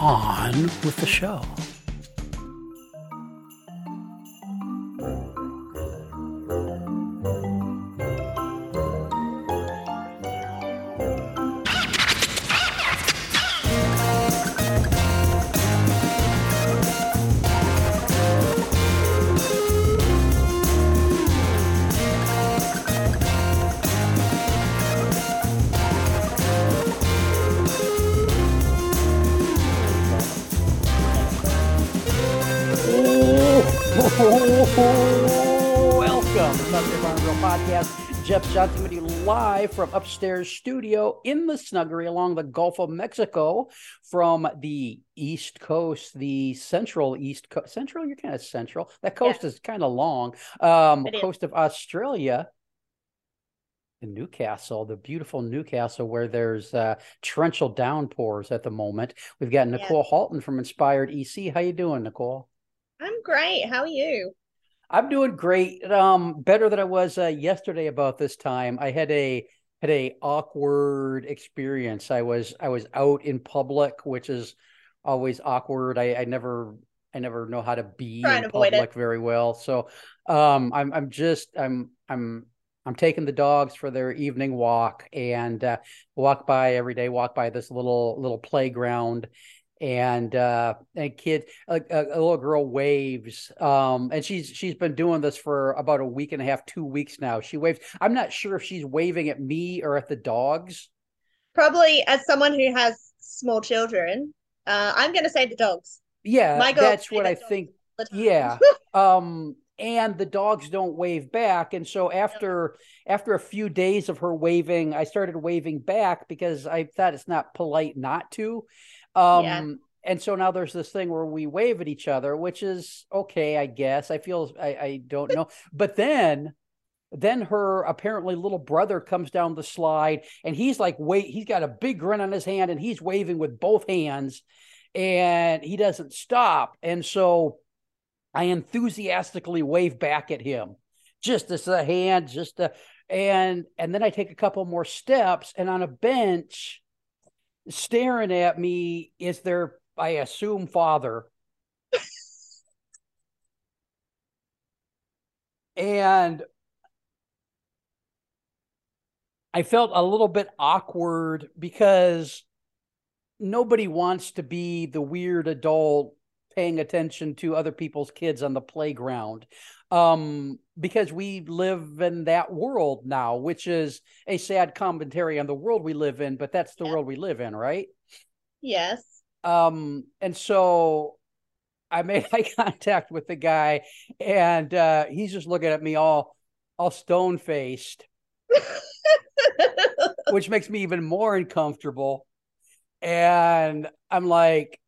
On with the show. Podcast. Jeff Johnson with you live from upstairs studio in the snuggery along the Gulf of Mexico from the East Coast, the central East Coast. Central, you're kind of central. That coast is kind of long. Um, coast of Australia. In Newcastle, the beautiful Newcastle, where there's uh, torrential downpours at the moment. We've got Nicole Halton from Inspired EC. How you doing, Nicole? I'm great. How are you? I'm doing great. Um, better than I was uh, yesterday about this time. I had a had a awkward experience. I was I was out in public, which is always awkward. I, I never I never know how to be Try in it. public very well. So um, I'm I'm just I'm I'm I'm taking the dogs for their evening walk and uh, walk by every day. Walk by this little little playground and uh and kid a, a, a little girl waves um and she's she's been doing this for about a week and a half two weeks now. She waves. I'm not sure if she's waving at me or at the dogs. Probably as someone who has small children, uh, I'm going to say the dogs. yeah My that's what i think. all the time. yeah um and the dogs don't wave back and so after after a few days of her waving i started waving back because i thought it's not polite not to um Yeah. and so now there's this thing where we wave at each other which is okay i guess. I feel i, I don't know. But then then her apparently little brother comes down the slide and he's like wait he's got a big grin on his hand and he's waving with both hands and he doesn't stop. And so i enthusiastically wave back at him just as a hand just a and and then i take a couple more steps and on a bench staring at me is their i assume father. And I felt a little bit awkward because nobody wants to be the weird adult paying attention to other people's kids on the playground um because we live in that world now which is a sad commentary on the world we live in but that's the Yeah. world we live in right Yes. um and so i made eye contact with the guy and uh he's just looking at me all all stone faced which makes me even more uncomfortable. And I'm like,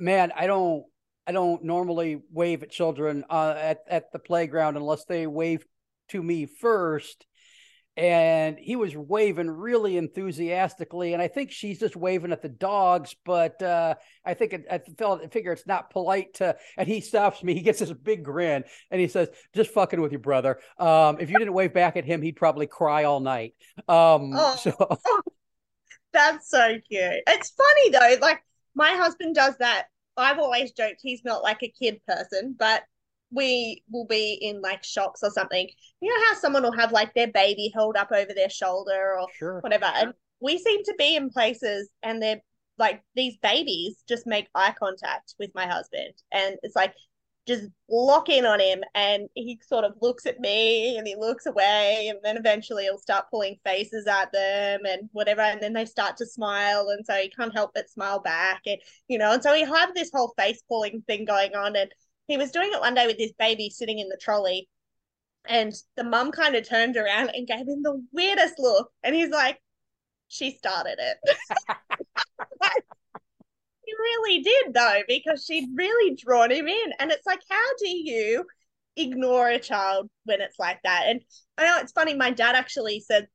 man, I don't, I don't normally wave at children uh, at at the playground unless they wave to me first. And he was waving really enthusiastically, and I think she's just waving at the dogs. But uh, I think it, I felt, I figure it's not polite to. And he stops me. He gets this big grin, and he says, "Just fucking with you, brother. Um, if you didn't wave back at him, he'd probably cry all night." Um, Oh. so That's so cute. It's funny though. Like my husband does that. I've always joked he's not like a kid person, but we will be in like shops or something. You know how someone will have like their baby held up over their shoulder or sure. whatever. And we seem to be in places and they're like these babies just make eye contact with my husband. And it's like just lock in on him and he sort of looks at me and he looks away and then eventually he'll start pulling faces at them and whatever and then they start to smile and so he can't help but smile back and you know and so he have this whole face pulling thing going on and he was doing it one day with his baby sitting in the trolley and the mum kind of turned around and gave him the weirdest look and he's like she started it really did though, because she'd really drawn him in. And it's like, how do you ignore a child when it's like that? And I know it's funny, my dad actually said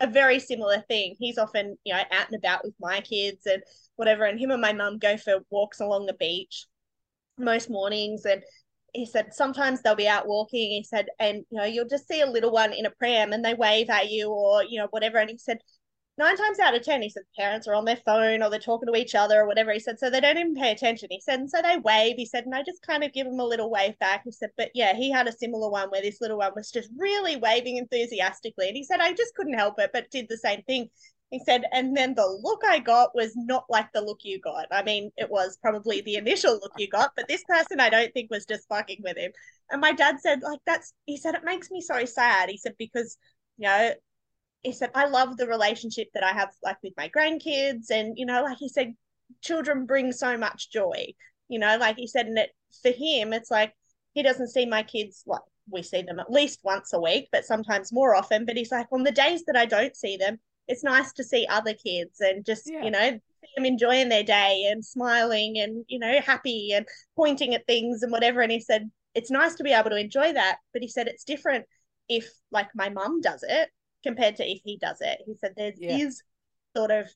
a very similar thing. He's often, you know, out and about with my kids and whatever. And him and my mum go for walks along the beach most mornings. And he said sometimes they'll be out walking. He said, and you know, you'll just see a little one in a pram and they wave at you or, you know, whatever. And he said, nine times out of ten, he said parents are on their phone or they're talking to each other or whatever. He said, so they don't even pay attention. He said, and so they wave. He said, and I just kind of give them a little wave back. He said, but yeah, he had a similar one where this little one was just really waving enthusiastically. And he said, I just couldn't help it, but did the same thing. He said, and then the look I got was not like the look you got. I mean, it was probably the initial look you got, but this person I don't think was just fucking with him. And my dad said, like, that's, he said, it makes me so sad. He said, because, you know, he said, I love the relationship that I have like with my grandkids. And, you know, like he said, children bring so much joy. You know, like he said, and it for him, it's like he doesn't see my kids like we see them at least once a week, but sometimes more often. But he's like, on the days that I don't see them, it's nice to see other kids and just yeah. you know see them enjoying their day and smiling and you know happy and pointing at things and whatever and he said it's nice to be able to enjoy that but he said it's different if like my mum does it compared to if he does it he said there yeah. is sort of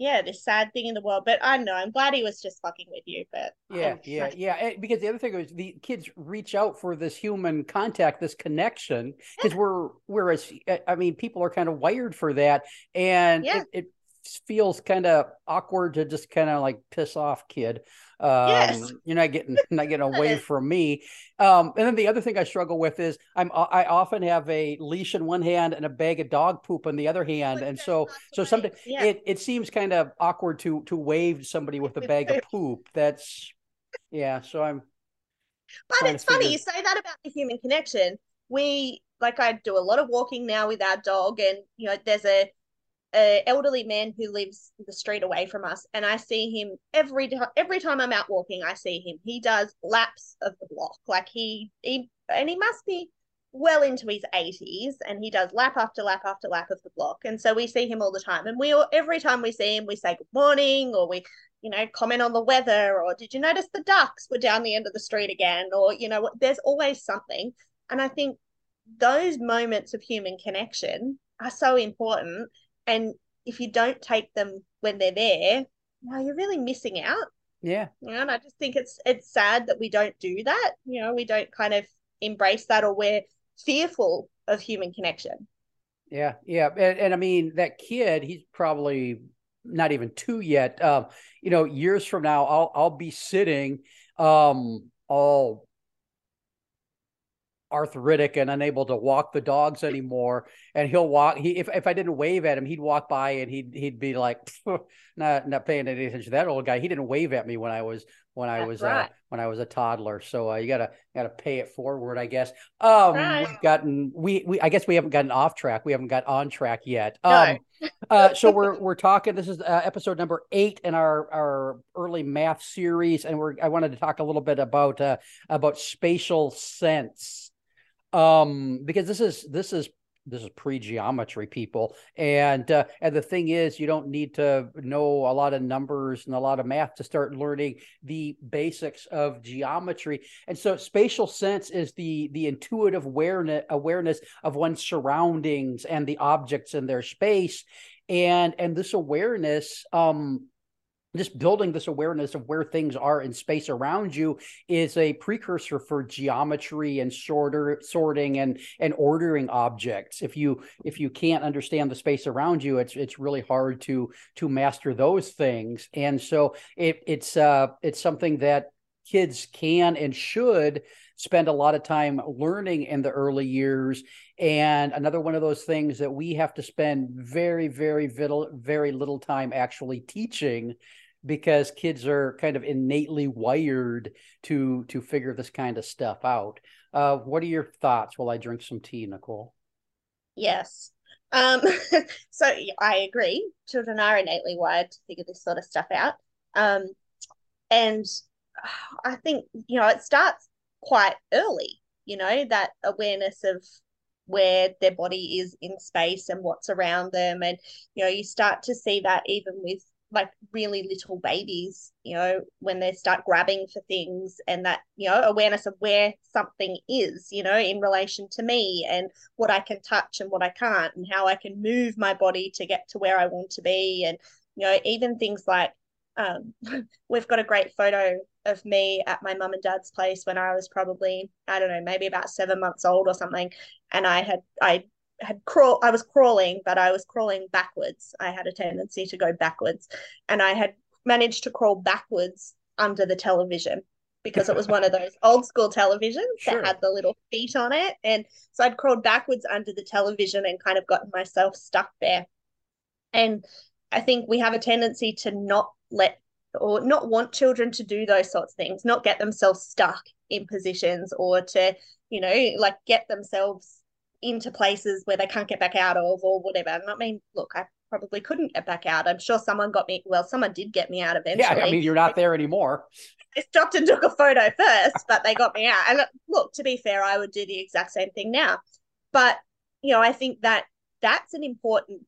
yeah, this sad thing in the world. But I know I'm glad he was just fucking with you. But yeah, yeah, yeah. Eh, because the other thing is the kids reach out for this human contact, this connection, because we're whereas eh, I mean people are kind of wired for that, and yeah. it, it feels kind of awkward to just kind of like piss off kid um, yes. You're not getting not getting away from me. Um, and then the other thing I struggle with is I'm I often have a leash in one hand and a bag of dog poop in the other hand, and so so something yeah. it it seems kind of awkward to to wave somebody with a bag of poop. That's yeah. So I'm. But it's funny figure... you say that about the human connection. We like I do a lot of walking now with our dog, and you know there's a a elderly man who lives the street away from us, and I see him every time. Every time I'm out walking, I see him. He does laps of the block, like he he, and he must be well into his 80s, and he does lap after lap after lap of the block. And so we see him all the time, and we all every time we see him, we say good morning, or we you know comment on the weather, or did you notice the ducks were down the end of the street again, or you know there's always something. And I think those moments of human connection are so important and if you don't take them when they're there, know, you're really missing out. Yeah. You know, and I just think it's it's sad that we don't do that. You know, we don't kind of embrace that or we're fearful of human connection. Yeah, yeah. And, and I mean that kid, he's probably not even two yet. Um, you know, years from now, I'll I'll be sitting um all arthritic and unable to walk the dogs anymore and he'll walk he if, if i didn't wave at him he'd walk by and he'd he'd be like not not paying any attention to that old guy he didn't wave at me when i was when i was uh, right. uh, when i was a toddler so uh, you gotta gotta pay it forward i guess um right. we've gotten we we i guess we haven't gotten off track we haven't got on track yet no. um uh so we're we're talking this is uh, episode number eight in our our early math series and we're i wanted to talk a little bit about uh about spatial sense um because this is this is this is pre-geometry people. And uh, and the thing is you don't need to know a lot of numbers and a lot of math to start learning the basics of geometry. And so spatial sense is the the intuitive awareness awareness of one's surroundings and the objects in their space. And and this awareness um just building this awareness of where things are in space around you is a precursor for geometry and sorter, sorting and and ordering objects. If you if you can't understand the space around you it's it's really hard to to master those things. And so it, it's uh it's something that kids can and should spend a lot of time learning in the early years. And another one of those things that we have to spend very very little very little time actually teaching because kids are kind of innately wired to to figure this kind of stuff out. Uh, what are your thoughts while I drink some tea, Nicole? Yes. Um, so I agree. Children are innately wired to figure this sort of stuff out. Um, and I think, you know, it starts quite early, you know, that awareness of where their body is in space and what's around them. And, you know, you start to see that even with like really little babies, you know, when they start grabbing for things and that, you know, awareness of where something is, you know, in relation to me and what I can touch and what I can't and how I can move my body to get to where I want to be. And, you know, even things like um, we've got a great photo of me at my mum and dad's place when I was probably, I don't know, maybe about seven months old or something. And I had, I had crawl I was crawling, but I was crawling backwards. I had a tendency to go backwards. And I had managed to crawl backwards under the television because it was one of those old school televisions sure. that had the little feet on it. And so I'd crawled backwards under the television and kind of gotten myself stuck there. And I think we have a tendency to not let or not want children to do those sorts of things, not get themselves stuck in positions or to, you know, like get themselves into places where they can't get back out of or whatever. And I mean, look, I probably couldn't get back out. I'm sure someone got me. Well, someone did get me out eventually. Yeah, I mean, you're not there anymore. I stopped and took a photo first, but they got me out. And look, to be fair, I would do the exact same thing now. But you know, I think that that's an important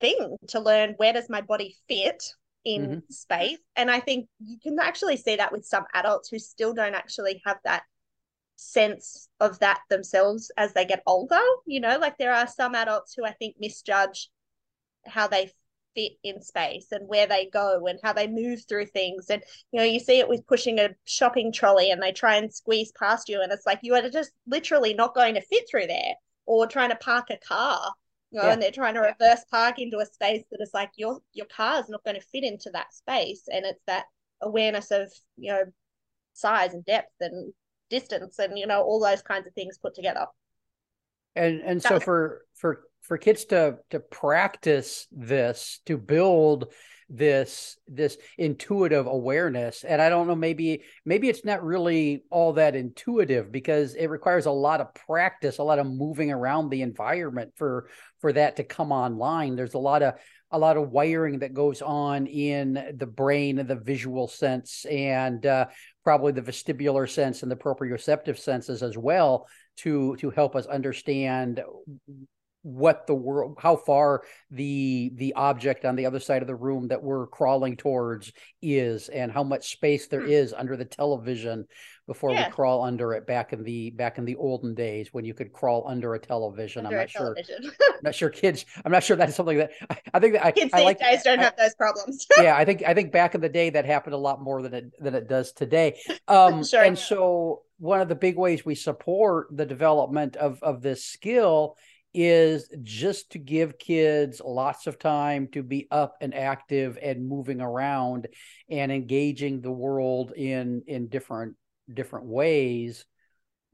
thing to learn. Where does my body fit in mm-hmm. space? And I think you can actually see that with some adults who still don't actually have that sense of that themselves as they get older. You know, like there are some adults who I think misjudge how they fit in space and where they go and how they move through things. And, you know, you see it with pushing a shopping trolley and they try and squeeze past you. And it's like you are just literally not going to fit through there or trying to park a car. You know, yeah. and they're trying to reverse park into a space that is like your your car is not going to fit into that space, and it's that awareness of you know size and depth and distance and you know all those kinds of things put together. And and so for for for kids to to practice this to build this this intuitive awareness and i don't know maybe maybe it's not really all that intuitive because it requires a lot of practice a lot of moving around the environment for for that to come online. There's a lot of a lot of wiring that goes on in the brain and the visual sense and uh, probably the vestibular sense and the proprioceptive senses as well to to help us understand what the world how far the the object on the other side of the room that we're crawling towards is and how much space there hmm. under the television before yeah. we crawl under it back in the back in the olden days when you could crawl under a television. Under i'm not sure i'm not sure kids i'm not sure that's something that i, I think that kids I, I like guys don't I, have those problems. Yeah i think i think back in the day that happened a lot more than it than it does today. Um sure, and so one of the big ways we support the development of of this skill is just to give kids lots of time to be up and active and moving around and engaging the world in in different different ways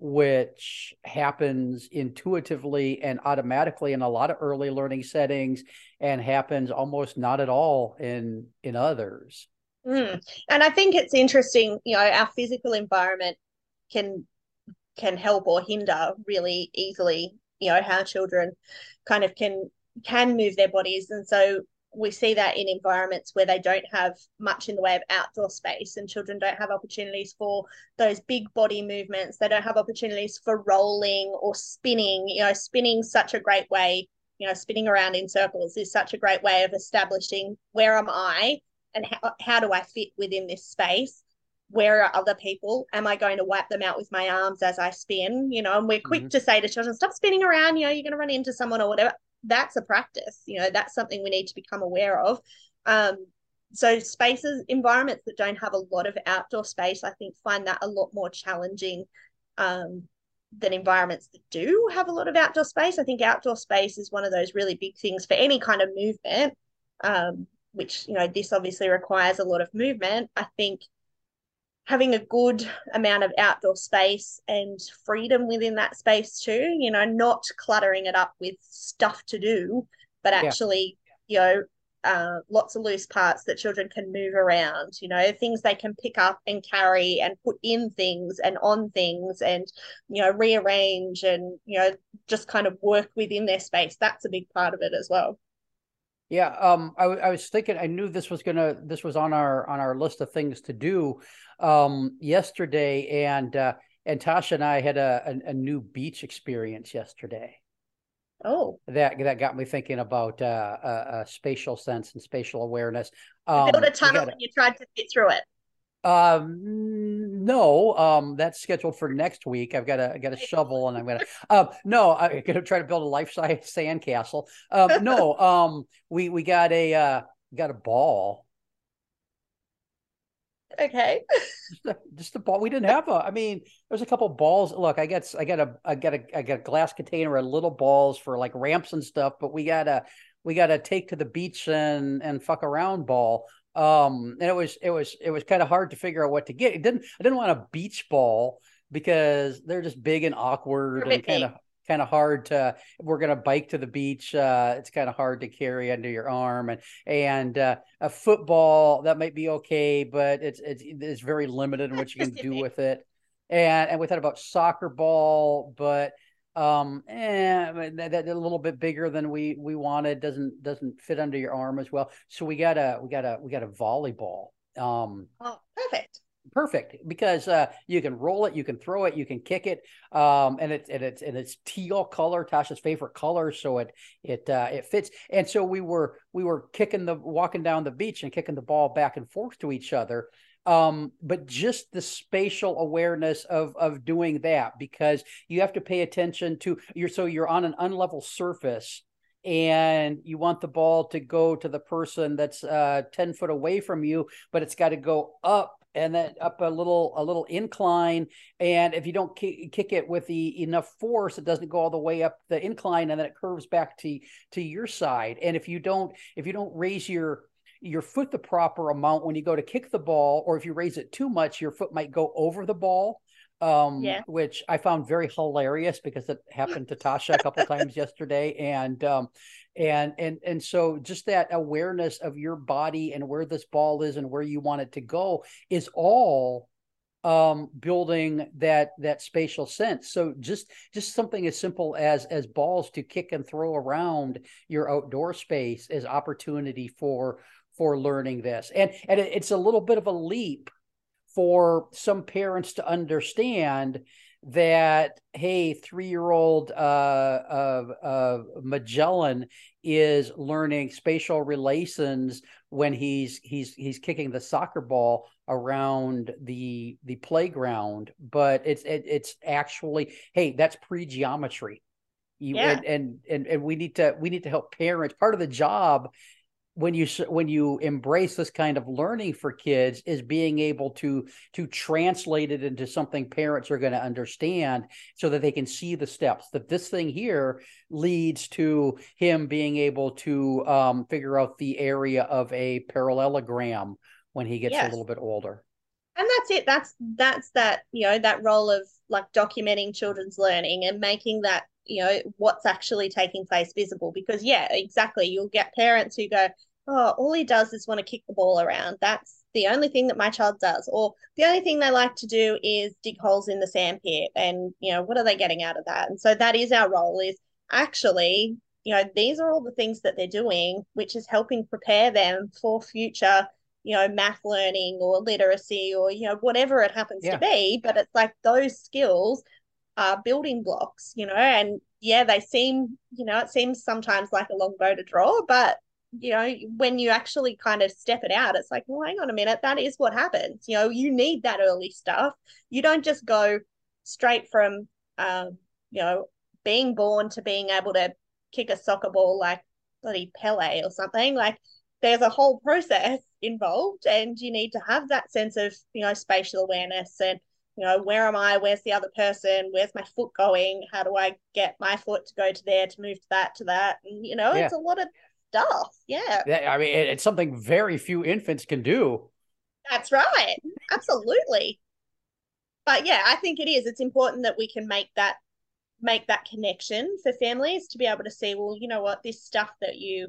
which happens intuitively and automatically in a lot of early learning settings and happens almost not at all in in others mm. and i think it's interesting you know our physical environment can can help or hinder really easily you know how children kind of can can move their bodies. And so we see that in environments where they don't have much in the way of outdoor space and children don't have opportunities for those big body movements. They don't have opportunities for rolling or spinning. You know spinning such a great way you know spinning around in circles is such a great way of establishing where am i and how, how do i fit within this space where are other people? Am I going to wipe them out with my arms as I spin? You know, and we're quick mm-hmm. to say to children, stop spinning around, you know, you're going to run into someone or whatever. That's a practice, you know, that's something we need to become aware of. Um, so spaces, environments that don't have a lot of outdoor space, I think find that a lot more challenging um, than environments that do have a lot of outdoor space. I think outdoor space is one of those really big things for any kind of movement, um, which, you know, this obviously requires a lot of movement. I think having a good amount of outdoor space and freedom within that space too you know not cluttering it up with stuff to do but actually yeah. you know uh, lots of loose parts that children can move around you know things they can pick up and carry and put in things and on things and you know rearrange and you know just kind of work within their space that's a big part of it as well yeah, um, I, I was thinking. I knew this was gonna. This was on our on our list of things to do um, yesterday, and uh, and Tasha and I had a, a, a new beach experience yesterday. Oh, that that got me thinking about uh, uh, uh spatial sense and spatial awareness. Um, built a tunnel gotta, and you tried to fit through it. Um, no, um, that's scheduled for next week. I've got a, I got a shovel and I'm gonna, um, no, I'm gonna try to build a life size sandcastle. Um, no, um, we, we got a, uh, got a ball. Okay. just, a, just a ball. We didn't have a, I mean, there's a couple balls. Look, I got, I got a, I got a, I got a glass container of little balls for like ramps and stuff, but we got a, we got to take to the beach and, and fuck around ball um and it was it was it was kind of hard to figure out what to get. It didn't i didn't want a beach ball because they're just big and awkward and kind of kind of hard to we're going to bike to the beach uh it's kind of hard to carry under your arm. And and uh, a football that might be okay but it's it's it's very limited in what you can do with it. And and we thought about soccer ball but um eh, that, that, a little bit bigger than we we wanted doesn't doesn't fit under your arm as well. So we got a we got a we got a volleyball um oh perfect. perfect because uh you can roll it you can throw it you can kick it um and it's and it's and it's teal color tasha's favorite color so it it uh it fits. And so we were we were kicking the walking down the beach and kicking the ball back and forth to each other um, but just the spatial awareness of of doing that because you have to pay attention to you're so you're on an unlevel surface and you want the ball to go to the person that's uh, 10 foot away from you but it's got to go up and then up a little a little incline. And if you don't kick, kick it with the enough force it doesn't go all the way up the incline and then it curves back to to your side. And if you don't if you don't raise your your foot the proper amount when you go to kick the ball, or if you raise it too much, your foot might go over the ball. Um, yeah. which I found very hilarious because it happened to Tasha a couple times yesterday, and um, and and and so just that awareness of your body and where this ball is and where you want it to go is all um building that that spatial sense so just just something as simple as as balls to kick and throw around your outdoor space is opportunity for for learning this. And, and it's a little bit of a leap for some parents to understand that hey three year old uh, uh, uh, magellan is learning spatial relations when he's he's he's kicking the soccer ball around the the playground but it's it, it's actually hey that's pre-geometry you, yeah. and, and and and we need to we need to help parents part of the job when you when you embrace this kind of learning for kids is being able to to translate it into something parents are going to understand so that they can see the steps that this thing here leads to him being able to um, figure out the area of a parallelogram when he gets yes. a little bit older and that's it that's that's that you know that role of like documenting children's learning and making that you know what's actually taking place visible because yeah exactly you'll get parents who go oh all he does is want to kick the ball around. That's the only thing that my child does. Or the only thing they like to do is dig holes in the sandpit and you know what are they getting out of that? And so that is our role is actually you know these are all the things that they're doing which is helping prepare them for future you know math learning or literacy or you know whatever it happens yeah. to be. But it's like those skills are building blocks, you know, and yeah, they seem, you know, it seems sometimes like a long bow to draw, but you know, when you actually kind of step it out, it's like, well, hang on a minute, that is what happens. You know, you need that early stuff. You don't just go straight from, um, you know, being born to being able to kick a soccer ball like bloody Pele or something. Like, there's a whole process involved, and you need to have that sense of, you know, spatial awareness and you know, where am I? Where's the other person? Where's my foot going? How do I get my foot to go to there, to move to that, to that? And, you know, yeah. it's a lot of stuff. Yeah. yeah. I mean, it's something very few infants can do. That's right. Absolutely. But yeah, I think it is. It's important that we can make that make that connection for families to be able to see, well, you know what, this stuff that you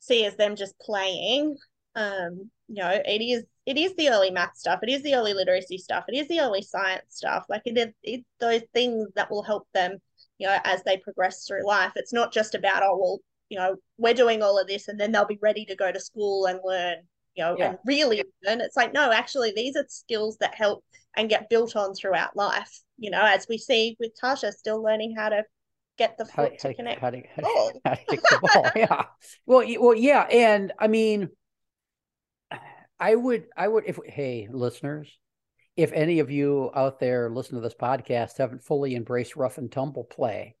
see as them just playing, um, you know, it is it is the early math stuff, it is the early literacy stuff, it is the early science stuff. Like it is it's those things that will help them, you know, as they progress through life. It's not just about, oh well, you know, we're doing all of this and then they'll be ready to go to school and learn, you know, yeah. and really learn. It's like, no, actually these are skills that help and get built on throughout life. You know, as we see with Tasha still learning how to get the how, foot to connect. how, to, how, to, how to kick the ball. Yeah. Well, well, yeah, and I mean, I would, I would, if hey, listeners, if any of you out there listen to this podcast haven't fully embraced rough and tumble play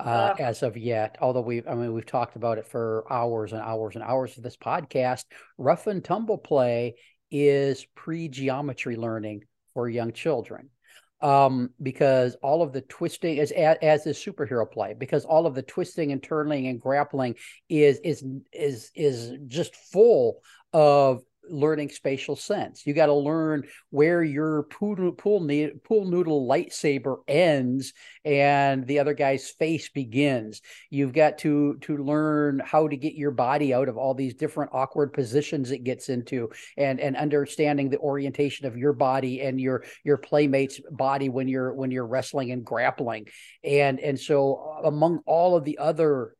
uh, Ugh. as of yet, although we, I mean, we've talked about it for hours and hours and hours of this podcast. Rough and tumble play is pre-geometry learning for young children um, because all of the twisting is as, as is superhero play because all of the twisting and turning and grappling is is is is just full of learning spatial sense. You got to learn where your pool pool, pool noodle lightsaber ends and the other guy's face begins. You've got to to learn how to get your body out of all these different awkward positions it gets into and and understanding the orientation of your body and your your playmate's body when you're when you're wrestling and grappling. And and so uh, among all of the other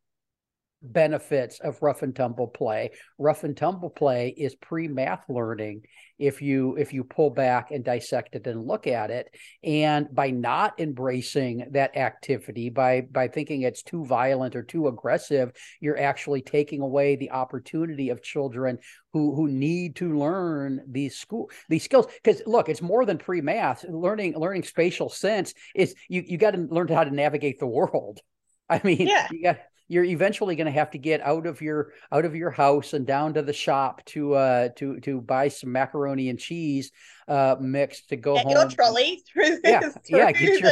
benefits of rough and tumble play. Rough and tumble play is pre-math learning if you if you pull back and dissect it and look at it and by not embracing that activity by by thinking it's too violent or too aggressive you're actually taking away the opportunity of children who who need to learn these school these skills because look it's more than pre-math learning learning spatial sense is you you got to learn how to navigate the world I mean, Yeah. you got you're eventually going to have to get out of your out of your house and down to the shop to uh to to buy some macaroni and cheese uh mix to go Get home. your trolley through Yeah, through yeah, get your-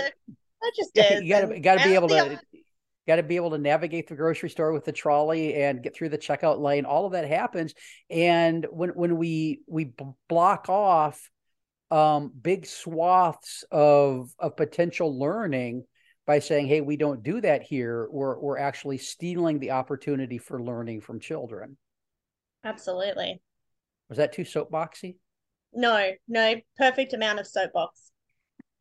registers. you got to and got to be able to got to be able to navigate the grocery store with the trolley and get through the checkout lane. All of that happens, and when when we we b- block off um, big swaths of of potential learning by saying, "Hey, we don't do that here," we're we're actually stealing the opportunity for learning from children. Absolutely. Was that too soapboxy? No, no, perfect amount of soapbox.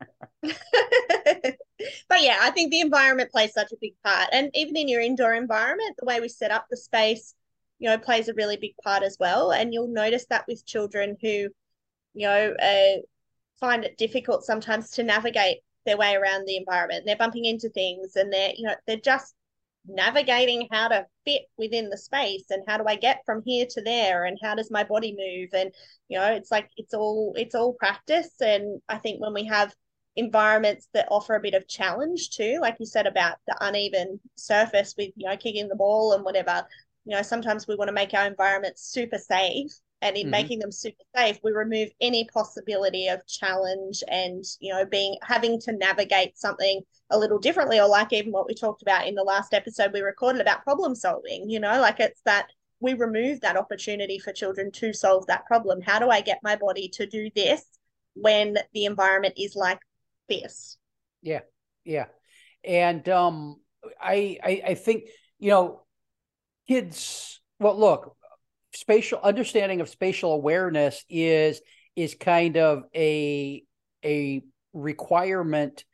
but yeah, I think the environment plays such a big part. And even in your indoor environment, the way we set up the space, you know, plays a really big part as well. And you'll notice that with children who, you know, uh, find it difficult sometimes to navigate their way around the environment. They're bumping into things and they're, you know, they're just navigating how to fit within the space and how do I get from here to there and how does my body move? And you know it's like it's all it's all practice. And I think when we have environments that offer a bit of challenge too like you said about the uneven surface with you know kicking the ball and whatever you know sometimes we want to make our environment super safe and in Mhm. making them super safe we remove any possibility of challenge and you know being having to navigate something a little differently or like even what we talked about in the last episode we recorded about problem solving you know like it's that we remove that opportunity for children to solve that problem how do i get my body to do this when the environment is like this yeah Yeah, and um, I, I I think you know, kids. Well, look, spatial understanding of spatial awareness is is kind of a a requirement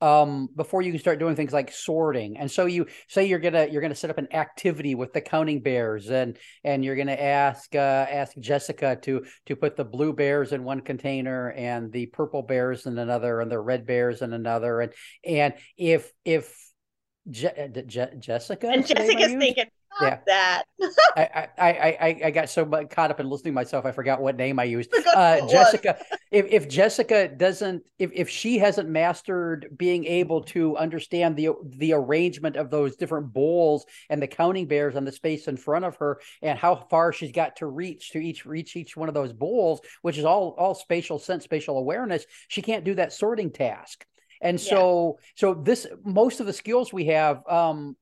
um before you can start doing things like sorting. And so you say you're gonna you're gonna set up an activity with the counting bears and and you're gonna ask uh ask jessica to to put the blue bears in one container and the purple bears in another and the red bears in another. And and if if Je- Je- jessica and is the name I jessica's thinking Yeah. that I, I, I, I- got so caught up in listening to myself, I forgot what name I used. Uh, who it was. Jessica, if, if Jessica doesn't, if, if she hasn't mastered being able to understand the the arrangement of those different bowls and the counting bears on the space in front of her and how far she's got to reach to each reach each one of those bowls, which is all all spatial sense, spatial awareness, she can't do that sorting task. And Yeah. so, so this most of the skills we have um,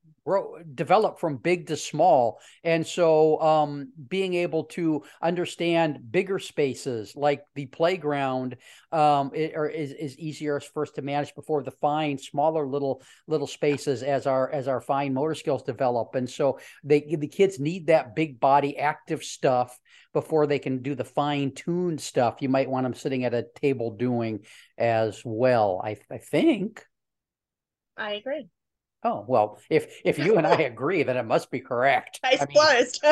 develop from big to small. And so um, being able to understand bigger spaces like the playground um, it, or is, is easier for us to manage before the fine smaller little little spaces as our as our fine motor skills develop. And so they the kids need that big body active stuff before they can do the fine tuned stuff. You might want them sitting at a table doing as well i, I think. I agree Oh well, if if you and I agree, then it must be correct. I mean, closed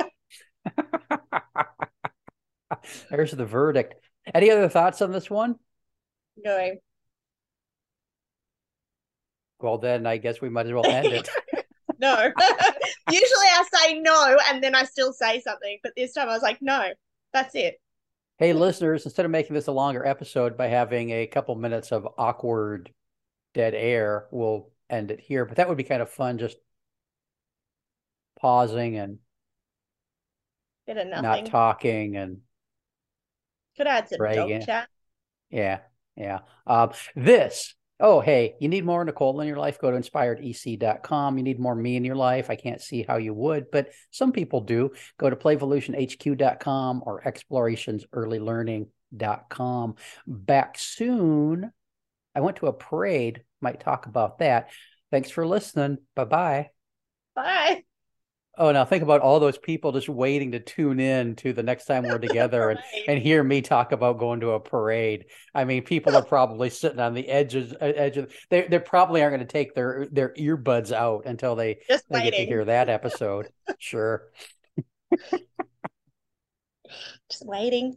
there's the verdict. Any other thoughts on this one? no well, then I guess we might as well end it. no. Usually I say no and then I still say something, but this time I was like, no, that's it. Hey, listeners, instead of making this a longer episode by having a couple minutes of awkward dead air, we'll end it here. But that would be kind of fun, just pausing and Bit of nothing. not talking and Could add some Reagan. dog chat. yeah, yeah. Um, this. Oh, hey, you need more Nicole in your life? Go to inspiredec.com. You need more me in your life? I can't see how you would, but some people do. Go to playvolutionhq.com or explorationsearlylearning.com. Back soon. I went to a parade. Might talk about that. Thanks for listening. Bye bye. Bye. Oh, now think about all those people just waiting to tune in to the next time we're together and, Right. and hear me talk about going to a parade. I mean, people are probably sitting on the edges, uh, edge of. They they probably aren't going to take their their earbuds out until they they get to hear that episode. Sure. Just waiting.